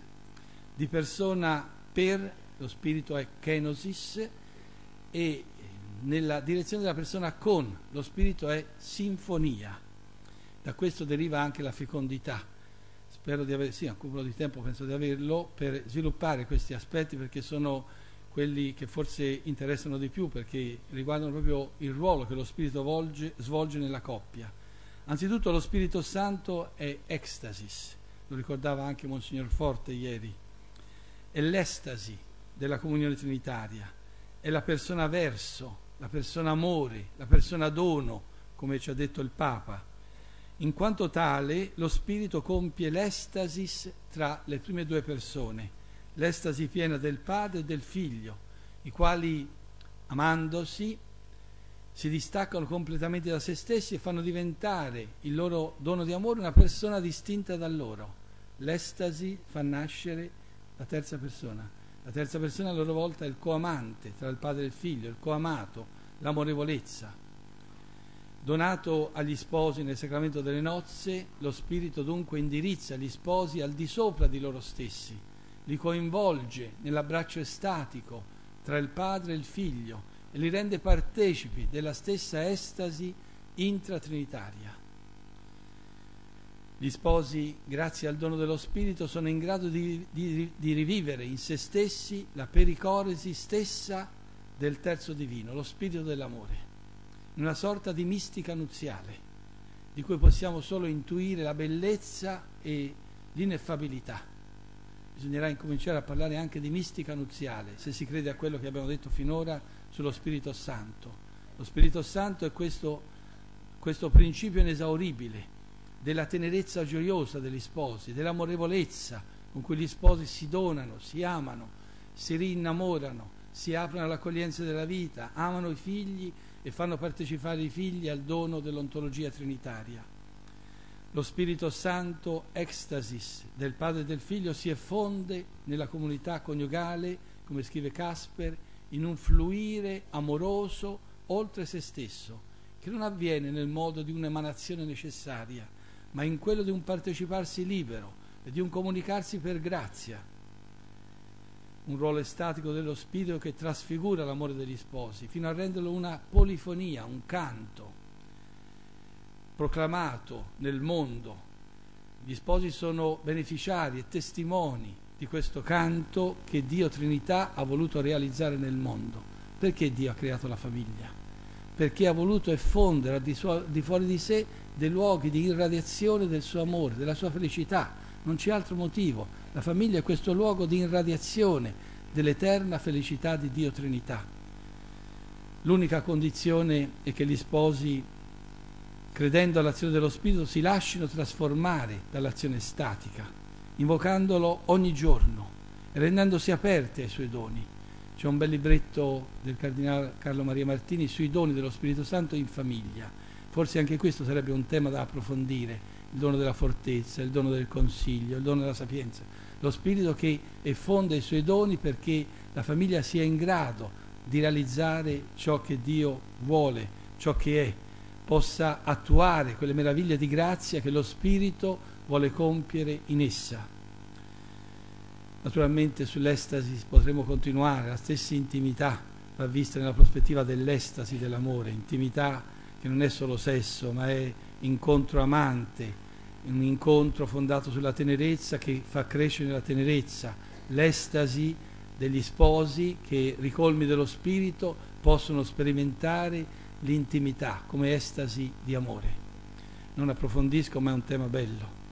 di persona per lo spirito è kenosis e nella direzione della persona con, lo spirito è sinfonia. Da questo deriva anche la fecondità. Spero di avere, sì, un po' di tempo penso di averlo, per sviluppare questi aspetti perché sono quelli che forse interessano di più perché riguardano proprio il ruolo che lo Spirito volge, svolge nella coppia. Anzitutto lo Spirito Santo è ecstasis, lo ricordava anche Monsignor Forte ieri, è l'estasi della comunione trinitaria, è la persona verso, la persona amore, la persona dono, come ci ha detto il Papa. In quanto tale, lo spirito compie l'estasis tra le prime due persone, l'estasi piena del padre e del figlio, i quali, amandosi, si distaccano completamente da se stessi e fanno diventare il loro dono di amore una persona distinta da loro. L'estasi fa nascere la terza persona. La terza persona a loro volta è il coamante tra il padre e il figlio, il coamato, l'amorevolezza. Donato agli sposi nel sacramento delle nozze, lo Spirito dunque indirizza gli sposi al di sopra di loro stessi, li coinvolge nell'abbraccio estatico tra il padre e il figlio, e li rende partecipi della stessa estasi intratrinitaria. Gli sposi, grazie al dono dello Spirito, sono in grado di, di, di rivivere in se stessi la pericoresi stessa del terzo divino, lo Spirito dell'amore, in una sorta di mistica nuziale, di cui possiamo solo intuire la bellezza e l'ineffabilità. Bisognerà incominciare a parlare anche di mistica nuziale, se si crede a quello che abbiamo detto finora sullo Spirito Santo. Lo Spirito Santo è questo, questo principio inesauribile della tenerezza gioiosa degli sposi, dell'amorevolezza con cui gli sposi si donano, si amano, si rinnamorano, si aprono all'accoglienza della vita, amano i figli e fanno partecipare i figli al dono dell'ontologia trinitaria. Lo Spirito Santo, ecstasis del Padre e del Figlio, si effonde nella comunità coniugale, come scrive Casper, in un fluire amoroso oltre se stesso, che non avviene nel modo di un'emanazione necessaria, ma in quello di un parteciparsi libero e di un comunicarsi per grazia. Un ruolo estatico dello spirito che trasfigura l'amore degli sposi, fino a renderlo una polifonia, un canto proclamato nel mondo. Gli sposi sono beneficiari e testimoni di questo canto che Dio Trinità ha voluto realizzare nel mondo. Perché Dio ha creato la famiglia? Perché ha voluto effondere di, fuori di sé dei luoghi di irradiazione del suo amore, della sua felicità. Non c'è altro motivo. La famiglia è questo luogo di irradiazione dell'eterna felicità di Dio Trinità. L'unica condizione è che gli sposi, credendo all'azione dello Spirito, si lasciano trasformare dall'azione statica invocandolo ogni giorno e rendendosi aperti ai suoi doni. C'è un bel libretto del Cardinale Carlo Maria Martini sui doni dello Spirito Santo in famiglia. Forse anche questo sarebbe un tema da approfondire, il dono della fortezza, il dono del consiglio, il dono della sapienza. Lo Spirito che effonda i suoi doni perché la famiglia sia in grado di realizzare ciò che Dio vuole, ciò che è, possa attuare quelle meraviglie di grazia che lo Spirito vuole compiere in essa. Naturalmente sull'estasi potremo continuare, la stessa intimità va vista nella prospettiva dell'estasi dell'amore, intimità che non è solo sesso, ma è incontro amante, un incontro fondato sulla tenerezza che fa crescere la tenerezza, l'estasi degli sposi che, ricolmi dello spirito, possono sperimentare l'intimità come estasi di amore. Non approfondisco, ma è un tema bello.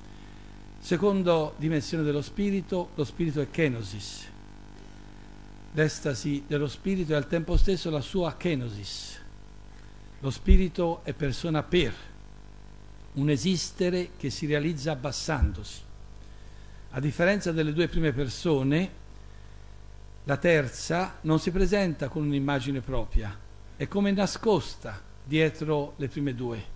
Secondo dimensione dello spirito, lo spirito è kenosis. L'estasi dello spirito è al tempo stesso la sua kenosis. Lo spirito è persona per, un esistere che si realizza abbassandosi. A differenza delle due prime persone, la terza non si presenta con un'immagine propria, è come nascosta dietro le prime due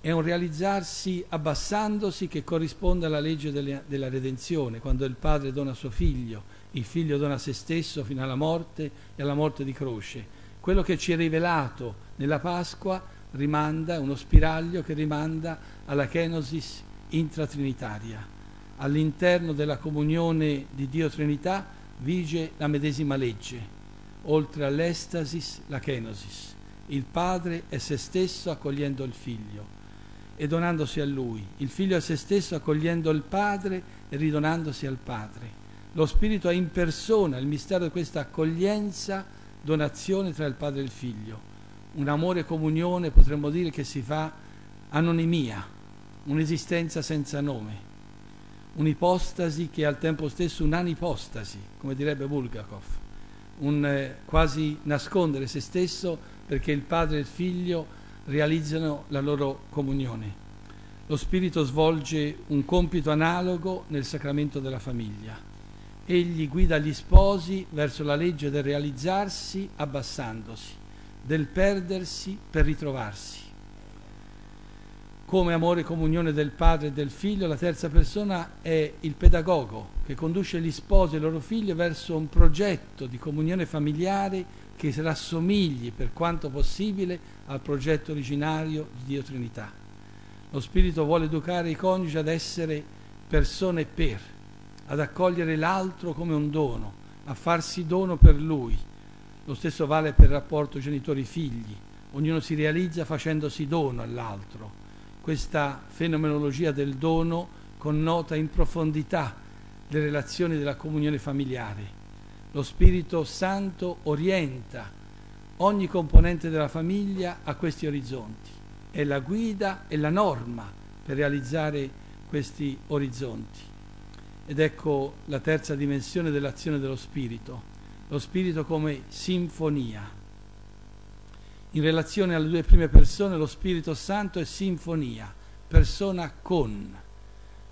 è un realizzarsi abbassandosi che corrisponde alla legge delle, della redenzione, quando il padre dona suo figlio, il figlio dona se stesso fino alla morte e alla morte di croce. Quello che ci è rivelato nella Pasqua rimanda, è uno spiraglio che rimanda alla kenosis intratrinitaria. All'interno della comunione di Dio Trinità vige la medesima legge, oltre all'estasis la kenosis. Il padre è se stesso accogliendo il figlio e donandosi a lui, il figlio a se stesso accogliendo il padre e ridonandosi al padre. Lo spirito è in persona il mistero di questa accoglienza, donazione tra il padre e il figlio. Un amore comunione, potremmo dire, che si fa anonimia, un'esistenza senza nome, un'ipostasi che è al tempo stesso un'anipostasi, come direbbe Bulgakov, un eh, quasi nascondere se stesso perché il padre e il figlio realizzano la loro comunione. Lo Spirito svolge un compito analogo nel sacramento della famiglia. Egli guida gli sposi verso la legge del realizzarsi abbassandosi, del perdersi per ritrovarsi. Come amore e comunione del padre e del figlio, la terza persona è il pedagogo che conduce gli sposi e i loro figli verso un progetto di comunione familiare che rassomigli per quanto possibile al progetto originario di Dio Trinità. Lo Spirito vuole educare i coniugi ad essere persone per, ad accogliere l'altro come un dono, a farsi dono per lui. Lo stesso vale per il rapporto genitori-figli. Ognuno si realizza facendosi dono all'altro. Questa fenomenologia del dono connota in profondità le relazioni della comunione familiare lo Spirito Santo orienta ogni componente della famiglia a questi orizzonti. È la guida e la norma per realizzare questi orizzonti. Ed ecco la terza dimensione dell'azione dello Spirito, lo Spirito come sinfonia. In relazione alle due prime persone lo Spirito Santo è sinfonia, persona con,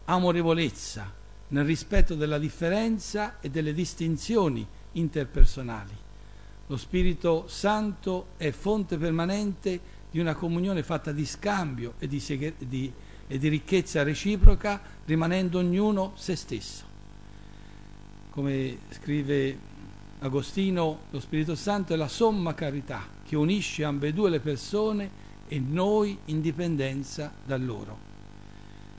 amorevolezza, nel rispetto della differenza e delle distinzioni interpersonali. Lo Spirito Santo è fonte permanente di una comunione fatta di scambio e di, di, e di ricchezza reciproca, rimanendo ognuno se stesso. Come scrive Agostino, lo Spirito Santo è la somma carità che unisce ambedue le persone e noi in dipendenza da loro.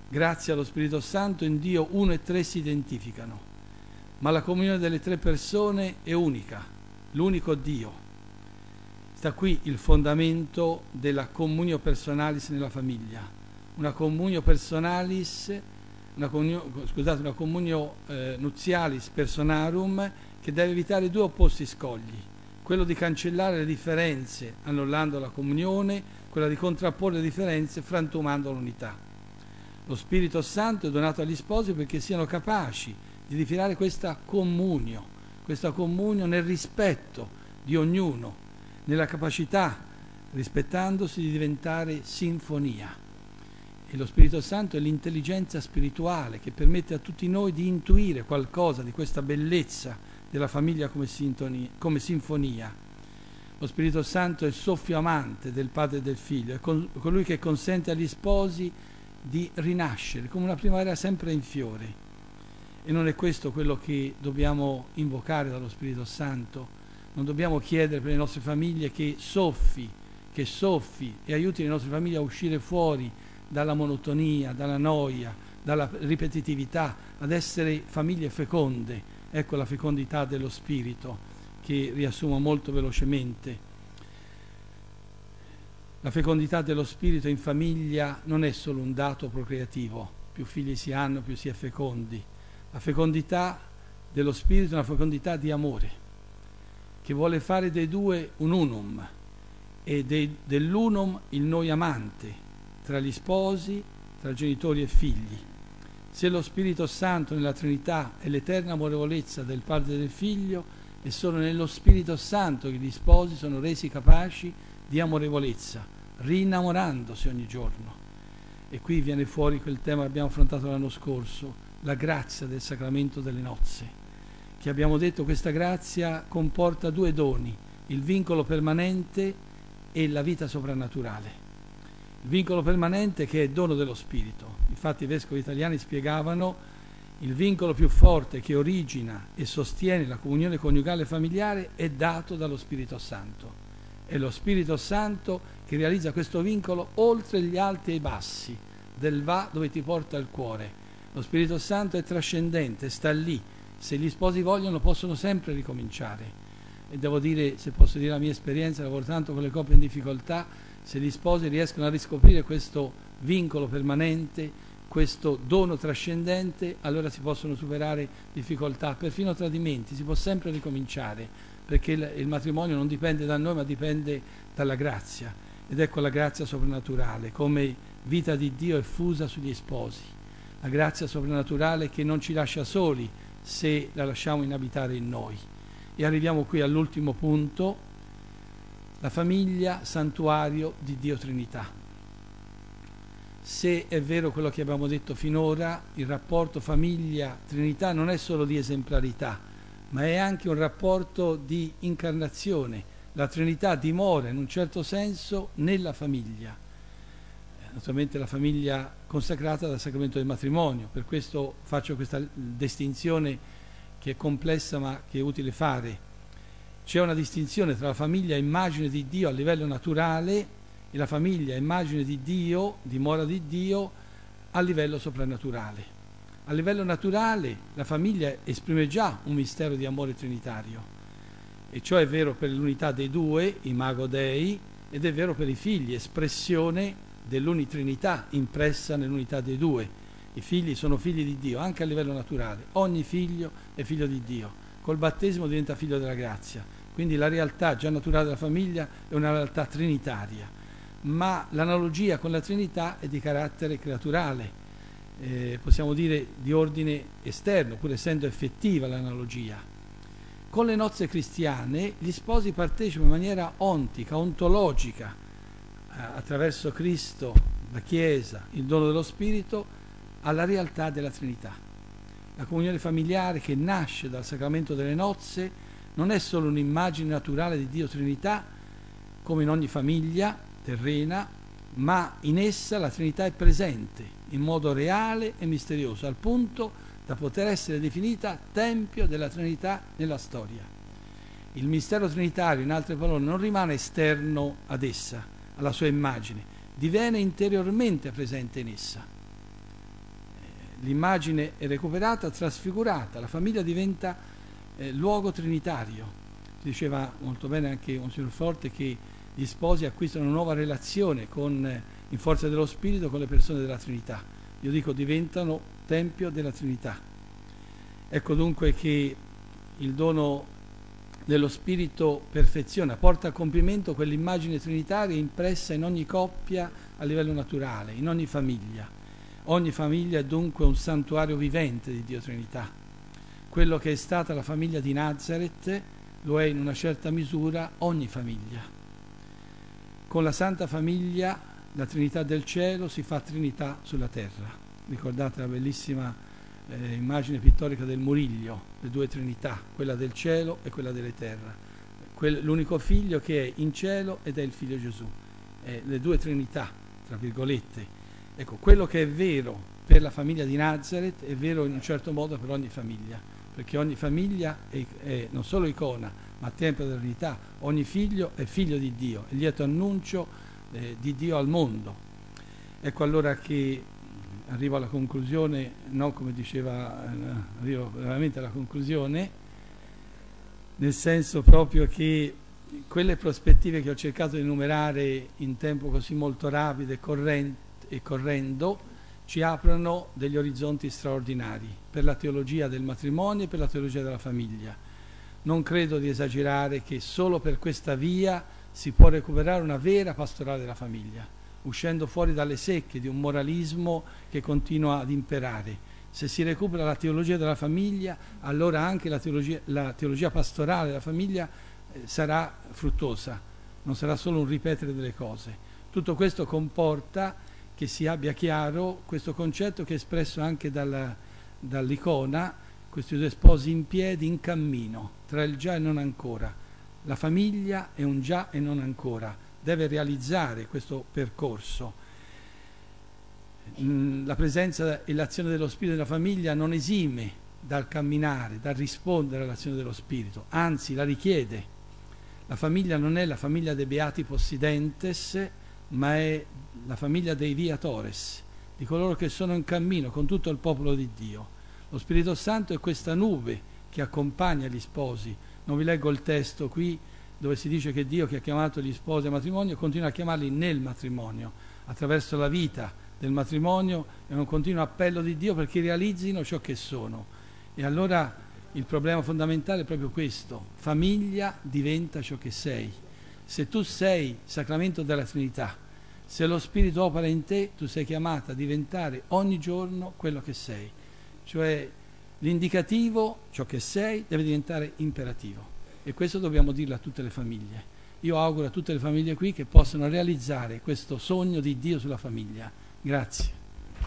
Grazie allo Spirito Santo in Dio uno e tre si identificano, ma la comunione delle tre persone è unica, l'unico Dio. Sta qui il fondamento della comunio personalis nella famiglia, una comunio personalis, una comunio, scusate, una comunio eh, nuzialis personarum che deve evitare due opposti scogli, quello di cancellare le differenze annullando la comunione, quella di contrapporre le differenze frantumando l'unità. Lo Spirito Santo è donato agli sposi perché siano capaci di rifilare questa comunio, questa comunio nel rispetto di ognuno, nella capacità, rispettandosi, di diventare sinfonia. E lo Spirito Santo è l'intelligenza spirituale che permette a tutti noi di intuire qualcosa di questa bellezza della famiglia come, sintonia, come sinfonia. Lo Spirito Santo è il soffio amante del padre e del figlio, è colui che consente agli sposi di rinascere come una primavera sempre in fiore. E non è questo quello che dobbiamo invocare dallo Spirito Santo. Non dobbiamo chiedere per le nostre famiglie che soffi, che soffi e aiuti le nostre famiglie a uscire fuori dalla monotonia, dalla noia, dalla ripetitività, ad essere famiglie feconde. Ecco la fecondità dello Spirito che riassumo molto velocemente la fecondità dello spirito in famiglia non è solo un dato procreativo, più figli si hanno, più si è fecondi. La fecondità dello spirito è una fecondità di amore, che vuole fare dei due un unum e dei, dell'unum il noi amante, tra gli sposi, tra genitori e figli. Se lo Spirito Santo nella Trinità è l'eterna amorevolezza del Padre e del Figlio, è solo nello Spirito Santo che gli sposi sono resi capaci di amorevolezza, rinnamorandosi ogni giorno. E qui viene fuori quel tema che abbiamo affrontato l'anno scorso, la grazia del sacramento delle nozze, che abbiamo detto questa grazia comporta due doni, il vincolo permanente e la vita soprannaturale. Il vincolo permanente che è dono dello Spirito. Infatti i vescovi italiani spiegavano il vincolo più forte che origina e sostiene la comunione coniugale familiare è dato dallo Spirito Santo è lo Spirito Santo che realizza questo vincolo oltre gli alti e i bassi, del va dove ti porta il cuore. Lo Spirito Santo è trascendente, sta lì. Se gli sposi vogliono possono sempre ricominciare. E devo dire, se posso dire la mia esperienza, lavoro tanto con le coppie in difficoltà, se gli sposi riescono a riscoprire questo vincolo permanente, questo dono trascendente, allora si possono superare difficoltà, perfino tradimenti, si può sempre ricominciare perché il, il matrimonio non dipende da noi ma dipende dalla grazia. Ed ecco la grazia soprannaturale come vita di Dio effusa sugli sposi, la grazia soprannaturale che non ci lascia soli se la lasciamo inabitare in noi. E arriviamo qui all'ultimo punto, la famiglia santuario di Dio Trinità. se è vero quello che abbiamo detto finora, il rapporto famiglia-trinità non è solo di esemplarità, ma è anche un rapporto di incarnazione. La Trinità dimora in un certo senso nella famiglia, naturalmente la famiglia consacrata dal sacramento del matrimonio, per questo faccio questa distinzione che è complessa ma che è utile fare. C'è una distinzione tra la famiglia immagine di Dio a livello naturale e la famiglia immagine di Dio, dimora di Dio, a livello soprannaturale. A livello naturale la famiglia esprime già un mistero di amore trinitario e ciò è vero per l'unità dei due, imago Dei, ed è vero per i figli, espressione dell'unitrinità impressa nell'unità dei due. I figli sono figli di Dio anche a livello naturale, ogni figlio è figlio di Dio. Col battesimo diventa figlio della grazia, quindi la realtà già naturale della famiglia è una realtà trinitaria ma l'analogia con la Trinità è di carattere creaturale, eh, possiamo dire di ordine esterno, pur essendo effettiva l'analogia. Con le nozze cristiane gli sposi partecipano in maniera ontica, ontologica, eh, attraverso Cristo, la Chiesa, il dono dello Spirito, alla realtà della Trinità. La comunione familiare che nasce dal sacramento delle nozze non è solo un'immagine naturale di Dio Trinità, come in ogni famiglia, terrena, ma in essa la Trinità è presente in modo reale e misterioso, al punto da poter essere definita Tempio della Trinità nella storia. Il mistero trinitario, in altre parole, non rimane esterno ad essa, alla sua immagine, diviene interiormente presente in essa. L'immagine è recuperata, trasfigurata, la famiglia diventa eh, luogo trinitario. Diceva molto bene anche un signor Forte che gli sposi acquistano una nuova relazione con, eh, in forza dello Spirito con le persone della Trinità. Io dico diventano Tempio della Trinità. Ecco dunque che il dono dello Spirito perfeziona, porta a compimento quell'immagine trinitaria impressa in ogni coppia a livello naturale, in ogni famiglia. Ogni famiglia è dunque un santuario vivente di Dio Trinità. Quello che è stata la famiglia di Nazareth lo è in una certa misura ogni famiglia. Con la Santa Famiglia, la Trinità del cielo si fa Trinità sulla terra. Ricordate la bellissima eh, immagine pittorica del Muriglio, le due Trinità, quella del cielo e quella della terra. Quell- l'unico figlio che è in cielo ed è il figlio Gesù. Eh, le due Trinità, tra virgolette. Ecco, quello che è vero per la famiglia di Nazareth è vero in un certo modo per ogni famiglia, perché ogni famiglia è, è non solo icona, ma Tempio della Trinità, ogni figlio è figlio di Dio, è lieto annuncio eh, di Dio al mondo. Ecco allora che arrivo alla conclusione, no come diceva, eh, arrivo veramente alla conclusione, nel senso proprio che quelle prospettive che ho cercato di enumerare in tempo così molto rapido e, corrente, e correndo ci aprono degli orizzonti straordinari per la teologia del matrimonio e per la teologia della famiglia non credo di esagerare che solo per questa via si può recuperare una vera pastorale della famiglia, uscendo fuori dalle secche di un moralismo che continua ad imperare. Se si recupera la teologia della famiglia, allora anche la teologia, la teologia pastorale della famiglia eh, sarà fruttosa, non sarà solo un ripetere delle cose. Tutto questo comporta che si abbia chiaro questo concetto che è espresso anche dalla, dall'icona, questi due sposi in piedi, in cammino, tra il già e non ancora. La famiglia è un già e non ancora, deve realizzare questo percorso. Mm, la presenza e l'azione dello Spirito nella famiglia non esime dal camminare, dal rispondere all'azione dello Spirito, anzi la richiede. La famiglia non è la famiglia dei beati possidentes, ma è la famiglia dei viatores, di coloro che sono in cammino con tutto il popolo di Dio. Lo Spirito Santo è questa nube che accompagna gli sposi. Non vi leggo il testo qui dove si dice che Dio che ha chiamato gli sposi al matrimonio continua a chiamarli nel matrimonio, attraverso la vita del matrimonio è un continuo appello di Dio perché realizzino ciò che sono. E allora il problema fondamentale è proprio questo, famiglia diventa ciò che sei. Se tu sei sacramento della Trinità, se lo Spirito opera in te, tu sei chiamata a diventare ogni giorno quello che sei cioè l'indicativo, ciò che sei, deve diventare imperativo. E questo dobbiamo dirlo a tutte le famiglie. Io auguro a tutte le famiglie qui che possano realizzare questo sogno di Dio sulla famiglia, Grazie.